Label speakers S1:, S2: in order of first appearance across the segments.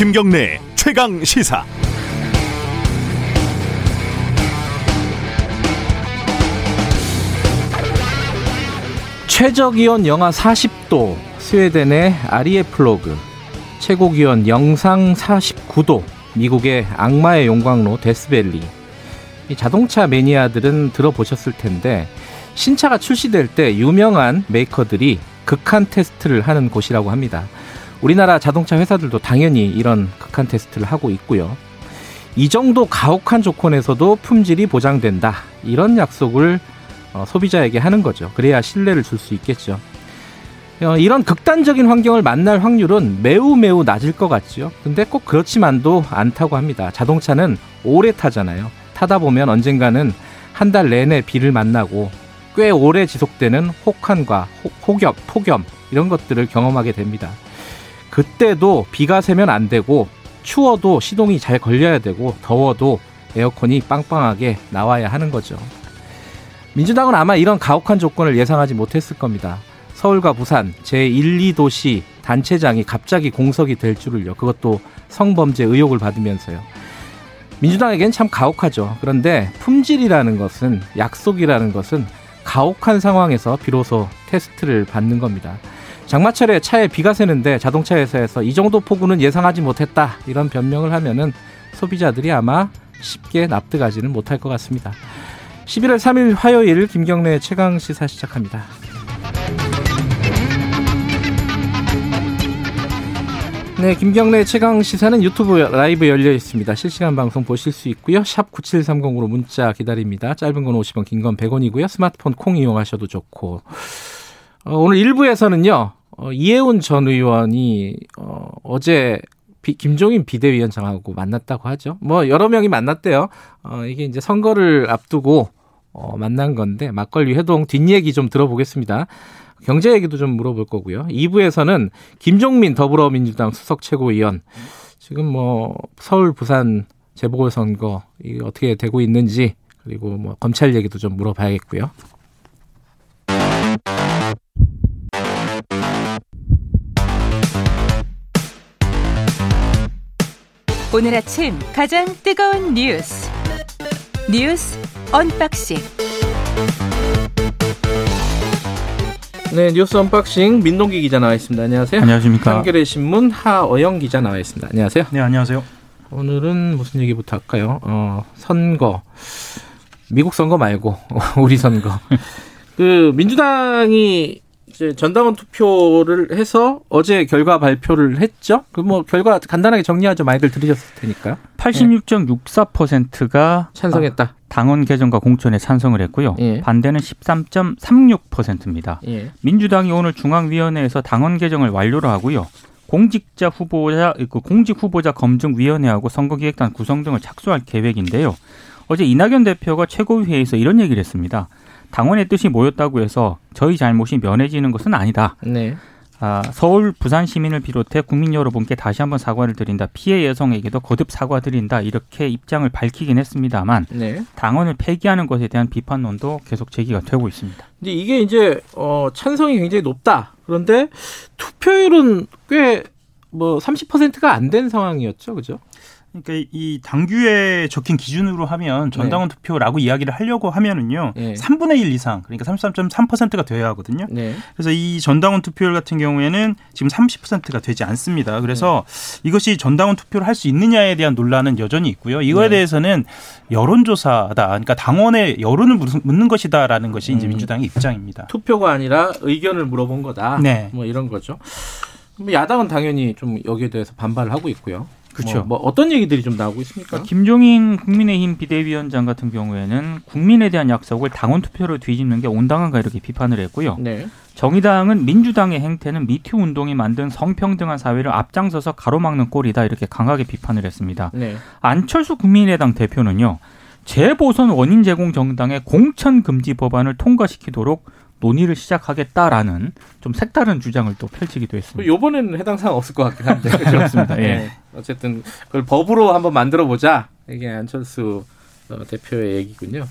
S1: 김경래 최강 시사.
S2: 최저 기온 영하 40도 스웨덴의 아리에플로그 최고 기온 영상 49도 미국의 악마의 용광로 데스밸리 자동차 매니아들은 들어보셨을 텐데 신차가 출시될 때 유명한 메이커들이 극한 테스트를 하는 곳이라고 합니다. 우리나라 자동차 회사들도 당연히 이런 극한 테스트를 하고 있고요. 이 정도 가혹한 조건에서도 품질이 보장된다. 이런 약속을 어, 소비자에게 하는 거죠. 그래야 신뢰를 줄 수 있겠죠. 어, 이런 극단적인 환경을 만날 확률은 매우 매우 낮을 것 같죠. 근데 꼭 그렇지만도 않다고 합니다. 자동차는 오래 타잖아요. 타다 보면 언젠가는 한 달 내내 비를 만나고 꽤 오래 지속되는 혹한과 혹엽, 폭염 이런 것들을 경험하게 됩니다. 그때도 비가 새면 안 되고 추워도 시동이 잘 걸려야 되고 더워도 에어컨이 빵빵하게 나와야 하는 거죠. 민주당은 아마 이런 가혹한 조건을 예상하지 못했을 겁니다. 서울과 부산 제1, 2도시 단체장이 갑자기 공석이 될 줄을요. 그것도 성범죄 의혹을 받으면서요. 민주당에겐 참 가혹하죠. 그런데 품질이라는 것은 약속이라는 것은 가혹한 상황에서 비로소 테스트를 받는 겁니다. 장마철에 차에 비가 새는데 자동차 회사에서 이 정도 폭우는 예상하지 못했다 이런 변명을 하면은 소비자들이 아마 쉽게 납득하지는 못할 것 같습니다. 11월 3일 화요일 김경래 최강 시사 시작합니다. 네, 김경래 최강 시사는 유튜브 라이브 열려 있습니다. 실시간 방송 보실 수 있고요. 샵 9730으로 문자 기다립니다. 짧은 건 50원, 긴 건 100원이고요. 스마트폰 콩 이용하셔도 좋고. 어, 오늘 1부에서는요. 어, 이해운 전 의원이 어, 어제 비, 김종인 비대위원장하고 만났다고 하죠. 뭐 여러 명이 만났대요. 어, 이게 이제 선거를 앞두고 어, 만난 건데 막걸리 회동 뒷얘기 좀 들어보겠습니다. 경제 얘기도 좀 물어볼 거고요. 2부에서는 김종민 더불어민주당 수석 최고위원 지금 뭐 서울 부산 재보궐선거 이게 어떻게 되고 있는지 그리고 뭐 검찰 얘기도 좀 물어봐야겠고요.
S3: 오늘 아침 가장 뜨거운 뉴스 뉴스 unboxing
S2: 네, 뉴스 unboxing 민동기 기자 나와 있습니다. 안녕하세요.
S4: 안녕하십니까.
S2: 한겨레 신문 하어영 기자 나와 있습니다. 안녕하세요.
S4: 네, 안녕하세요.
S2: 오늘은 무슨 얘기부터 할까요? 어, 선거. 미국 선거 말고 우리 선거. 그 민주당이 이제 전당원 투표를 해서 어제 결과 발표를 했죠. 그 뭐 결과 간단하게 정리하죠. 많이들 들으셨을 테니까.
S4: 86.64%가
S2: 찬성했다.
S4: 당원 개정과 공천에 찬성을 했고요.
S2: 예.
S4: 반대는 13.36%입니다.
S2: 예.
S4: 민주당이 오늘 중앙위원회에서 당원 개정을 완료를 하고요. 공직자 후보자 그 공직 후보자 검증 위원회하고 선거기획단 구성 등을 착수할 계획인데요. 어제 이낙연 대표가 최고위회에서 이런 얘기를 했습니다. 당원의 뜻이 모였다고 해서 저희 잘못이 면해지는 것은 아니다.
S2: 네.
S4: 아, 서울, 부산 시민을 비롯해 국민 여러분께 다시 한번 사과를 드린다. 피해 여성에게도 거듭 사과드린다. 이렇게 입장을 밝히긴 했습니다만
S2: 네.
S4: 당원을 폐기하는 것에 대한 비판론도 계속 제기가 되고 있습니다.
S2: 근데 이게 이제 어 찬성이 굉장히 높다. 그런데 투표율은 꽤 뭐 30%가 안 된 상황이었죠. 그죠?
S5: 그러니까 이 당규에 적힌 기준으로 하면 전당원
S2: 네.
S5: 투표라고 이야기를 하려고 하면은요.
S2: 예.
S5: 3분의 1 이상 그러니까 33.3%가 돼야 하거든요.
S2: 네.
S5: 그래서 이 전당원 투표율 같은 경우에는 지금 30%가 되지 않습니다. 그래서 이것이 전당원 투표를 할 수 있느냐에 대한 논란은 여전히 있고요. 이거에
S2: 네.
S5: 대해서는 여론조사다. 그러니까 당원의 여론을 묻- 묻는 것이다라는 것이 이제
S2: 음.
S5: 민주당의 입장입니다.
S2: 투표가 아니라 의견을 물어본 거다.
S5: 네.
S2: 뭐 이런 거죠. 뭐 야당은 당연히 좀 여기에 대해서 반발을 하고 있고요.
S4: 그렇죠.
S2: 뭐, 뭐 어떤 얘기들이 좀 나오고 있습니까?
S4: 김종인 국민의힘 비대위원장 같은 경우에는 국민에 대한 약속을 당원 투표로 뒤집는 게 온당한가 이렇게 비판을 했고요.
S2: 네.
S4: 정의당은 민주당의 행태는 미투 운동이 만든 성평등한 사회를 앞장서서 가로막는 꼴이다 이렇게 강하게 비판을 했습니다.
S2: 네.
S4: 안철수 국민의당 대표는요. 재보선 원인 제공 정당의 공천 금지 법안을 통과시키도록 논의를 시작하겠다라는 좀 색다른 주장을 또 펼치기도 했습니다.
S2: 요번에는 해당 사항 없을 것 같긴 한데.
S4: 그렇습니다. 예.
S2: 네. 어쨌든 그걸 법으로 한번 만들어 보자. 이게 안철수 어, 대표의 얘기군요.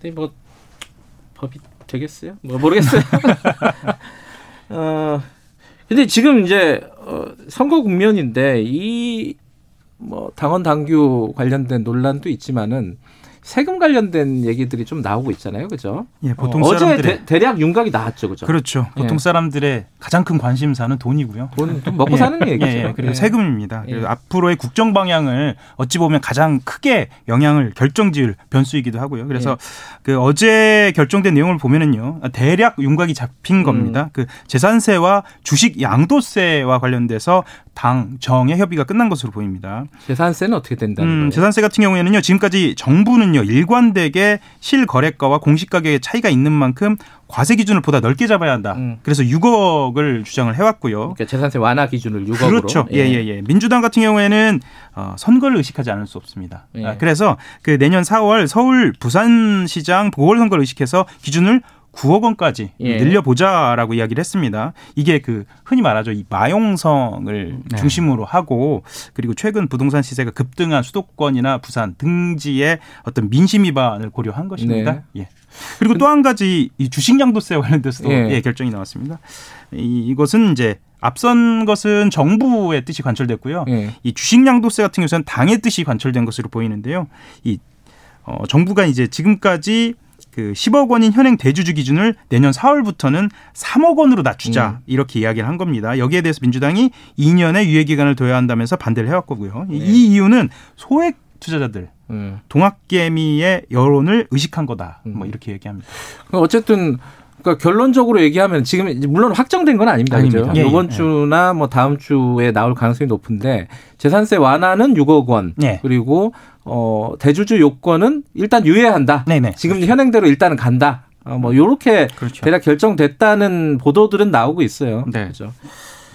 S2: 근데 뭐 법이 되겠어요? 뭐 모르겠어요. 어 근데 지금 이제 어, 선거 국면인데 이 뭐 당원 당규 관련된 논란도 있지만은 세금 관련된 얘기들이 좀 나오고 있잖아요, 그죠?
S5: 예, 보통
S2: 어,
S5: 사람들의
S2: 대, 대략 윤곽이 나왔죠, 그죠?
S5: 그렇죠. 보통
S2: 예.
S5: 사람들의 가장 큰 관심사는 돈이고요.
S2: 돈, 돈 먹고
S5: 예,
S2: 사는 얘기죠.
S5: 예, 예. 그리고
S2: 예.
S5: 세금입니다.
S2: 예.
S5: 그래서 앞으로의 국정 방향을 어찌 보면 가장 크게 영향을 결정지을 변수이기도 하고요. 그래서
S2: 예.
S5: 그 어제 결정된 내용을 보면은요, 대략 윤곽이 잡힌
S2: 음.
S5: 겁니다. 그 재산세와 주식 양도세와 관련돼서 당 정의 협의가 끝난 것으로 보입니다.
S2: 재산세는 어떻게 된다는
S5: 음,
S2: 거예요?
S5: 재산세 같은 경우에는요, 지금까지 정부는 요, 일관되게 실거래가와 공시가격의 차이가 있는 만큼 과세 기준을 보다 넓게 잡아야 한다.
S2: 음.
S5: 그래서 6억을 주장을 해왔고요.
S2: 그러니까 재산세 완화 기준을 6억으로.
S5: 그렇죠. 예, 예, 예. 민주당 같은 경우에는 어, 선거를 의식하지 않을 수 없습니다.
S2: 예.
S5: 아, 그래서 그 내년 4월 서울 부산시장 보궐선거를 의식해서 기준을 9억 원까지
S2: 예.
S5: 늘려보자라고 이야기를 했습니다. 이게 그 흔히 말하죠. 이 마용성을
S4: 네.
S5: 중심으로 하고 그리고 최근 부동산 시세가 급등한 수도권이나 부산 등지의 어떤 민심 위반을 고려한 것입니다.
S2: 네.
S5: 예. 그리고 또 한 가지 이 주식 양도세 관련돼서도
S2: 예.
S5: 예, 결정이 나왔습니다. 이, 이것은 이제 앞선 것은 정부의 뜻이 관철됐고요.
S2: 예.
S5: 이 주식 양도세 같은 경우는 당의 뜻이 관철된 것으로 보이는데요. 이 어, 정부가 이제 지금까지 그 10억 원인 현행 대주주 기준을 내년 4월부터는 3억 원으로 낮추자
S2: 음.
S5: 이렇게 이야기를 한 겁니다. 여기에 대해서 민주당이 2년의 유예 기간을 둬야 한다면서 반대를 해왔고요.
S2: 네.
S5: 이 이유는 소액 투자자들
S2: 음.
S5: 동학개미의 여론을 의식한 거다.
S2: 음.
S5: 뭐 이렇게 얘기합니다.
S2: 어쨌든 그러니까 결론적으로 얘기하면 지금 물론 확정된 건 아닙니다. 그죠?
S4: 아닙니다.
S5: 예, 예.
S2: 이번 주나 뭐 다음 주에 나올 가능성이 높은데 재산세 완화는 6억 원.
S5: 네.
S2: 그리고 어 대주주 요건은 일단 유예한다.
S5: 네네.
S2: 지금 현행대로 일단은 간다. 어, 뭐 요렇게
S4: 그렇죠.
S2: 대략 결정됐다는 보도들은 나오고 있어요.
S4: 네.
S2: 그죠?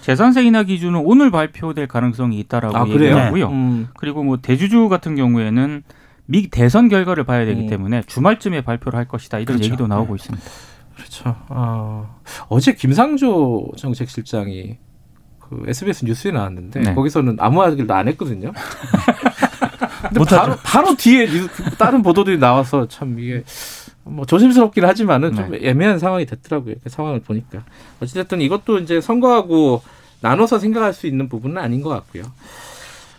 S4: 재산세 인하 기준은 오늘 발표될 가능성이 있다라고
S2: 아?
S4: 얘기하고요.
S2: 음.
S4: 그리고 뭐 대주주 같은 경우에는 미 대선 결과를 봐야 되기
S2: 음.
S4: 때문에 주말쯤에 발표를 할 것이다 이런
S5: 그렇죠.
S4: 얘기도 나오고 있습니다.
S2: 그렇죠. 어, 어제 김상조 정책실장이 그 SBS 뉴스에 나왔는데
S4: 네.
S2: 거기서는 아무 말도 안 했거든요. 근데. 바로, 바로 뒤에 뉴- 다른 보도들이 나와서 참 이게 뭐 조심스럽긴 하지만은 좀 애매한 상황이 됐더라고요. 그 상황을 보니까 어찌됐든 이것도 이제 선거하고 나눠서 생각할 수 있는 부분은 아닌 것 같고요.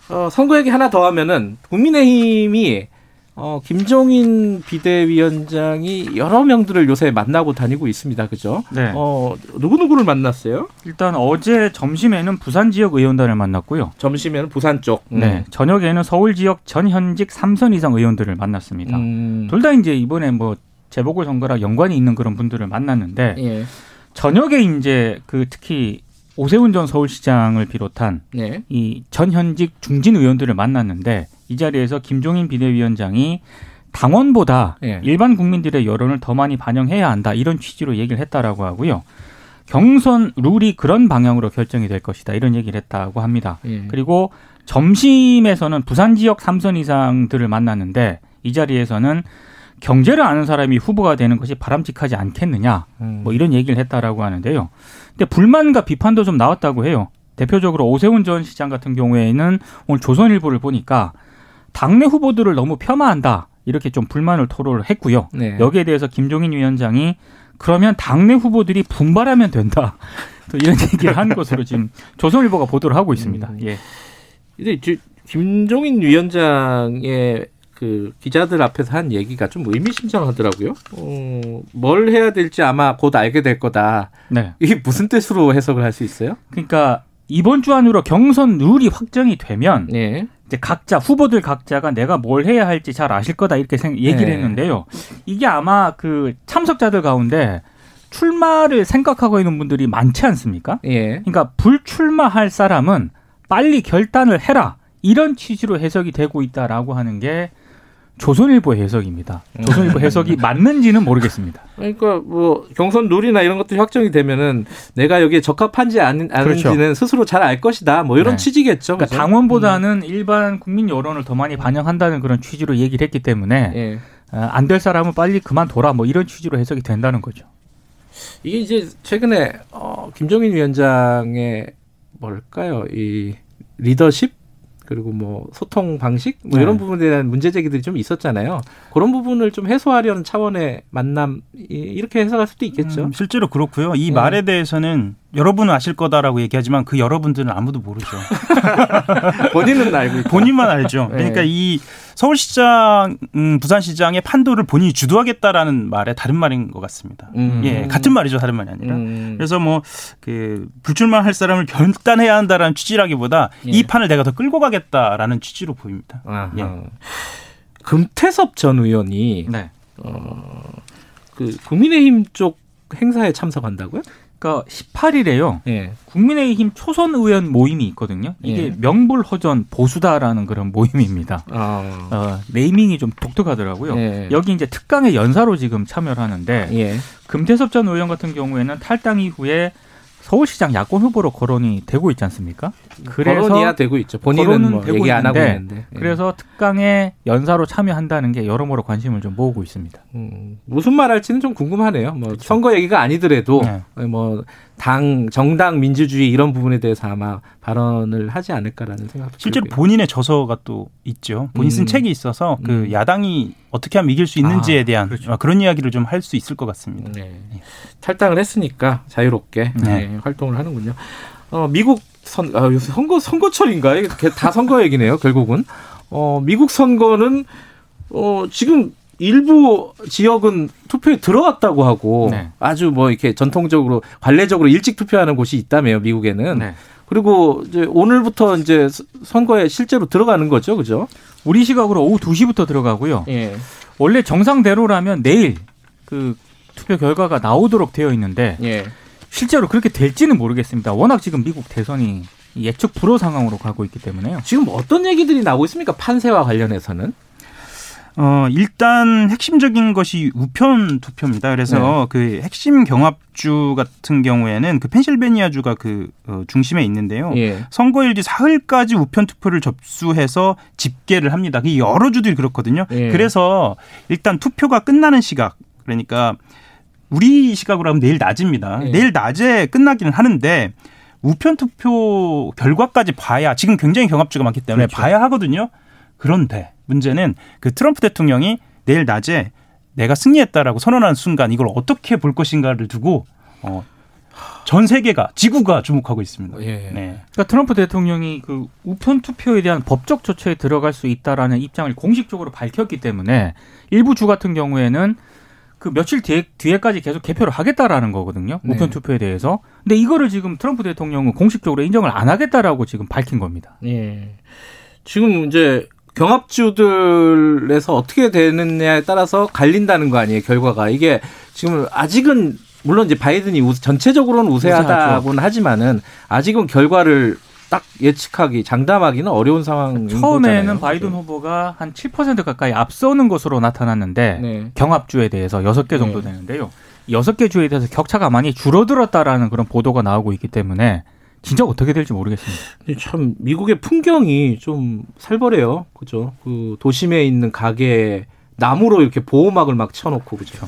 S2: 어, 선거 얘기 하나 더 하면은 국민의힘이 어, 김종인 비대위원장이 여러 명들을 요새 만나고 다니고 있습니다. 그죠?
S4: 네.
S2: 어, 누구누구를 만났어요?
S4: 일단 어제 점심에는 부산 지역 의원단을 만났고요.
S2: 점심에는 부산 쪽.
S4: 네. 저녁에는 서울 지역 전현직 3선 이상 의원들을 만났습니다.
S2: 음.
S4: 둘다 이제 이번에 뭐 재보궐 선거랑 연관이 있는 그런 분들을 만났는데
S2: 예.
S4: 저녁에 이제 그 특히 오세훈 전 서울시장을 비롯한
S2: 네.
S4: 이 전현직 중진 의원들을 만났는데 이 자리에서 김종인 비대위원장이 당원보다
S2: 예.
S4: 일반 국민들의 여론을 더 많이 반영해야 한다 이런 취지로 얘기를 했다라고 하고요. 경선 룰이 그런 방향으로 결정이 될 것이다 이런 얘기를 했다고 합니다.
S2: 예.
S4: 그리고 점심에서는 부산 지역 3선 이상들을 만났는데 이 자리에서는 경제를 아는 사람이 후보가 되는 것이 바람직하지 않겠느냐
S2: 음.
S4: 뭐 이런 얘기를 했다라고 하는데요. 근데 불만과 비판도 좀 나왔다고 해요. 대표적으로 오세훈 전 시장 같은 경우에는 오늘 조선일보를 보니까 당내 후보들을 너무 폄하한다 이렇게 좀 불만을 토로를 했고요.
S2: 네.
S4: 여기에 대해서 김종인 위원장이 그러면 당내 후보들이 분발하면 된다. 또 이런 얘기를 한 것으로 지금 조선일보가 보도를 하고 있습니다.
S2: 음.
S4: 예.
S2: 근데 이제 김종인 위원장의 그 기자들 앞에서 한 얘기가 좀 의미심장하더라고요. 어, 뭘 해야 될지 아마 곧 알게 될 거다.
S4: 네.
S2: 이게 무슨 뜻으로 해석을 할 수 있어요?
S4: 그러니까 이번 주 안으로 경선 룰이 확정이 되면
S2: 네.
S4: 이제 각자 후보들 각자가 내가 뭘 해야 할지 잘 아실 거다 이렇게 생, 얘기를
S2: 네.
S4: 했는데요. 이게 아마 그 참석자들 가운데 출마를 생각하고 있는 분들이 많지 않습니까?
S2: 예.
S4: 그러니까 불출마할 사람은 빨리 결단을 해라 이런 취지로 해석이 되고 있다라고 하는 게 조선일보 해석입니다. 조선일보 해석이 맞는지는 모르겠습니다.
S2: 그러니까 뭐 경선 룰이나 이런 것들이 확정이 되면은 내가 여기에 적합한지 아닌, 아닌지는
S4: 그렇죠.
S2: 스스로 잘 알 것이다. 뭐 이런
S4: 네.
S2: 취지겠죠.
S4: 그러니까? 당원보다는 일반 국민 여론을 더 많이 반영한다는 그런 취지로 얘기를 했기 때문에
S2: 예.
S4: 안 될 사람은 빨리 그만둬라 뭐 이런 취지로 해석이 된다는 거죠.
S2: 이게 이제 최근에 어, 김종인 위원장의 뭘까요? 이 리더십 그리고 뭐 소통 방식 뭐
S5: 네.
S2: 이런 부분에 대한 문제 제기들이 좀 있었잖아요. 그런 부분을 좀 해소하려는 차원의 만남 이- 이렇게 해석할 수도 있겠죠.
S5: 음, 실제로 그렇고요. 이
S2: 네.
S5: 말에 대해서는 여러분은 아실 거다라고 얘기하지만 그 여러분들은 아무도 모르죠.
S2: 본인은 알고 있다.
S5: 본인만 알죠.
S2: 네.
S5: 그러니까 이 서울시장, 음, 부산시장의 판도를 본인이 주도하겠다라는 말의 다른 말인 것 같습니다.
S2: 음.
S5: 예, 같은 말이죠. 다른 말이 아니라.
S2: 음.
S5: 그래서 뭐 그 불출마 할 사람을 결단해야 한다라는 취지라기보다
S2: 예.
S5: 이 판을 내가 더 끌고 가겠다라는 취지로 보입니다.
S2: 아하.
S5: 예.
S2: 금태섭 전 의원이
S4: 네.
S2: 그 국민의힘 쪽 행사에 참석한다고요?
S4: 그러니까 18일에요.
S2: 예.
S4: 국민의힘 초선 의원 모임이 있거든요. 이게
S2: 예.
S4: 명불허전 보수다라는 그런 모임입니다.
S2: 아.
S4: 어, 네이밍이 좀 독특하더라고요.
S2: 예.
S4: 여기 이제 특강의 연사로 지금 참여를 하는데
S2: 예.
S4: 금태섭 전 의원 같은 경우에는 탈당 이후에 서울시장 야권 후보로 거론이 되고 있지 않습니까? 그래서
S2: 거론이야 되고 있죠. 본인은 뭐
S4: 되고
S2: 얘기 안 하고
S4: 있는데.
S2: 예.
S4: 그래서 특강에 연사로 참여한다는 게 여러모로 관심을 좀 모으고 있습니다.
S2: 음, 무슨 말 할지는 좀 궁금하네요. 뭐 선거 얘기가 아니더라도
S5: 네.
S2: 뭐 당 정당 민주주의 이런 부분에 대해서 아마 발언을 하지 않을까라는 생각도
S5: 실제로
S2: 들고요.
S5: 본인의 저서가 또 있죠. 본인 쓴
S2: 음.
S5: 책이 있어서 그
S2: 음.
S5: 야당이 어떻게 하면 이길 수 있는지에
S4: 아,
S5: 대한
S4: 그렇죠.
S5: 그런 이야기를 좀 할 수 있을 것 같습니다.
S2: 네. 탈당을 했으니까 자유롭게
S5: 네.
S2: 네, 활동을 하는군요. 어, 미국 선 아, 요새 선거 선거철인가? 이게 다 선거 얘기네요. 결국은 어, 미국 선거는 어, 지금 일부 지역은 투표에 들어갔다고 하고
S4: 네.
S2: 아주 뭐 이렇게 전통적으로 관례적으로 일찍 투표하는 곳이 있다며요. 미국에는.
S4: 네.
S2: 그리고 이제 오늘부터 이제 선거에 실제로 들어가는 거죠, 그죠?
S4: 우리 시각으로 오후 2시부터 들어가고요.
S2: 예.
S4: 원래 정상대로라면 내일 그 투표 결과가 나오도록 되어 있는데
S2: 예.
S4: 실제로 그렇게 될지는 모르겠습니다. 워낙 지금 미국 대선이 예측 불허 상황으로 가고 있기 때문에요.
S2: 지금 어떤 얘기들이 나오고 있습니까? 판세와 관련해서는?
S5: 어, 일단 핵심적인 것이 우편 투표입니다. 그래서 그 핵심 경합주 같은 경우에는 그 펜실베니아주가 그 어, 중심에 있는데요.
S2: 예.
S5: 선거일 뒤 사흘까지 우편 투표를 접수해서 집계를 합니다. 그 여러 주들이 그렇거든요.
S2: 예.
S5: 그래서 일단 투표가 끝나는 시각 그러니까 우리 시각으로 하면 내일 낮입니다.
S2: 예.
S5: 내일 낮에 끝나기는 하는데 우편 투표 결과까지 봐야 지금 굉장히 경합주가 많기 때문에
S2: 그렇죠.
S5: 봐야 하거든요. 그런데 문제는 그 트럼프 대통령이 내일 낮에 내가 승리했다라고 선언하는 순간 이걸 어떻게 볼 것인가를 두고 어, 전 세계가 지구가 주목하고 있습니다.
S2: 예.
S5: 네.
S4: 그러니까 트럼프 대통령이 그 우편 투표에 대한 법적 조처에 들어갈 수 있다라는 입장을 공식적으로 밝혔기 때문에 일부 주 같은 경우에는 그 며칠 뒤에, 뒤에까지 계속 개표를 하겠다라는 거거든요.
S2: 네.
S4: 우편 투표에 대해서. 근데 이거를 지금 트럼프 대통령은 공식적으로 인정을 안 하겠다라고 지금 밝힌 겁니다.
S2: 예. 지금 이제 경합주들에서 어떻게 되느냐에 따라서 갈린다는 거 아니에요, 결과가. 이게 지금 아직은 물론 이제 바이든이 우- 전체적으로는 우세하다고는 하지만은 아직은 결과를 딱 예측하기, 장담하기는 어려운 상황인
S4: 처음에는
S2: 거잖아요.
S4: 바이든 후보가 한 7% 가까이 앞서는 것으로 나타났는데
S2: 네.
S4: 경합주에 대해서 여섯 개 정도
S2: 네.
S4: 되는데요. 여섯 개 주에 대해서 격차가 많이 줄어들었다라는 그런 보도가 나오고 있기 때문에 진짜 어떻게 될지 모르겠습니다.
S2: 참 미국의 풍경이 좀 살벌해요. 그죠? 그 도심에 있는 가게에 나무로 이렇게 보호막을 막 쳐놓고 그죠?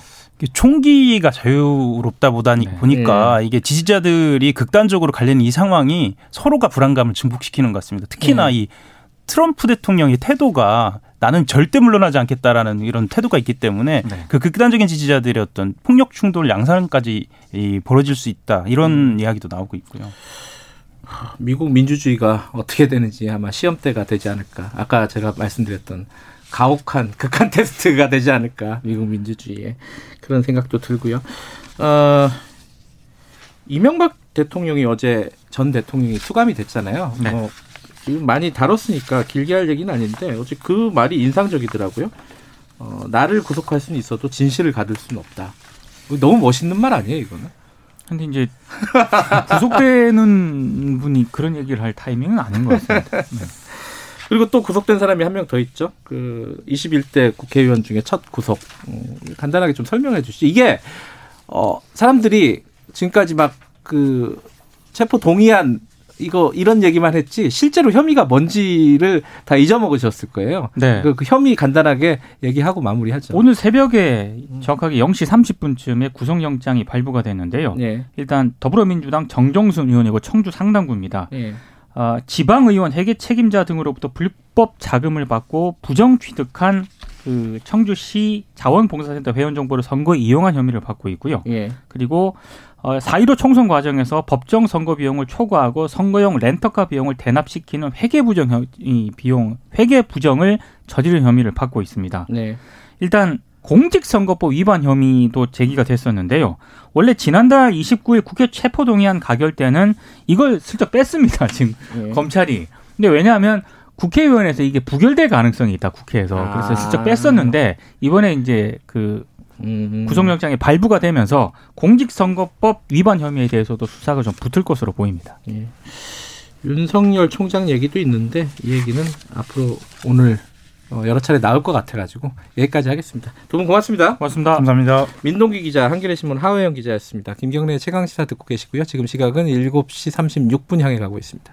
S5: 총기가 자유롭다 보다니
S4: 네.
S5: 보니까 이게 지지자들이 극단적으로 갈리는 이 상황이 서로가 불안감을 증폭시키는 것 같습니다. 특히나
S2: 네.
S5: 이 트럼프 대통령의 태도가 나는 절대 물러나지 않겠다라는 이런 태도가 있기 때문에
S4: 네.
S5: 그 극단적인 지지자들의 어떤 폭력 충돌 양상까지 이 벌어질 수 있다 이런 이야기도 나오고 있고요.
S2: 미국 민주주의가 어떻게 되는지 아마 시험대가 되지 않을까. 아까 제가 말씀드렸던 가혹한 극한 테스트가 되지 않을까. 미국 민주주의에 그런 생각도 들고요. 어, 이명박 대통령이 어제 전 대통령이 수감이 됐잖아요.
S4: 네.
S2: 뭐 지금 많이 다뤘으니까 길게 할 얘기는 아닌데 어제 그 말이 인상적이더라고요. 어, 나를 구속할 수는 있어도 진실을 가둘 수는 없다. 너무 멋있는 말 아니에요, 이거는?
S4: 근데 이제 구속되는 분이 그런 얘기를 할 타이밍은 아닌 것 같습니다. 네.
S2: 그리고 또 구속된 사람이 한 명 더 있죠. 그 21대 국회의원 중에 첫 구속. 음, 간단하게 좀 설명해 주시죠. 이게 어 사람들이 지금까지 막 그 체포 동의안 이거 이런 얘기만 했지 실제로 혐의가 뭔지를 다 잊어먹으셨을 거예요.
S4: 네.
S2: 그, 그 혐의 간단하게 얘기하고 마무리하죠.
S4: 오늘 새벽에 정확하게 0시 30분쯤에 구속영장이 발부가 됐는데요.
S2: 예.
S4: 일단 더불어민주당 정정순 의원이고 청주 상당구입니다.
S2: 예.
S4: 어, 지방의원 회계 책임자 등으로부터 불법 자금을 받고 부정 취득한 그 청주시 자원봉사센터 회원 정보를 선거에 이용한 혐의를 받고 있고요.
S2: 예.
S4: 그리고 어, 4.15 총선 과정에서 법정 선거 비용을 초과하고 선거용 렌터카 비용을 대납시키는 회계 부정 혐- 이 비용 회계 부정을 저지른 혐의를 받고 있습니다.
S2: 네.
S4: 일단 공직선거법 위반 혐의도 제기가 됐었는데요. 원래 지난달 29일 국회 체포동의안 가결 때는 이걸 슬쩍 뺐습니다. 지금
S2: 예.
S4: 검찰이. 근데 왜냐하면 국회의원에서 이게 부결될 가능성이 있다 국회에서 그래서
S2: 아.
S4: 슬쩍 뺐었는데 이번에 이제 그
S2: 음.
S4: 구속영장이 발부가 되면서 공직선거법 위반 혐의에 대해서도 수사가 좀 붙을 것으로 보입니다.
S2: 예. 윤석열 총장 얘기도 있는데 이 얘기는 앞으로 오늘 어, 여러 차례 나올 것 같아가지고 여기까지 하겠습니다. 두 분 고맙습니다.
S4: 고맙습니다.
S5: 감사합니다.
S2: 민동기 기자, 한겨레 신문 하호영 기자였습니다. 김경래 최강 시사 듣고 계시고요. 지금 시각은 7시 36분 향해 가고 있습니다.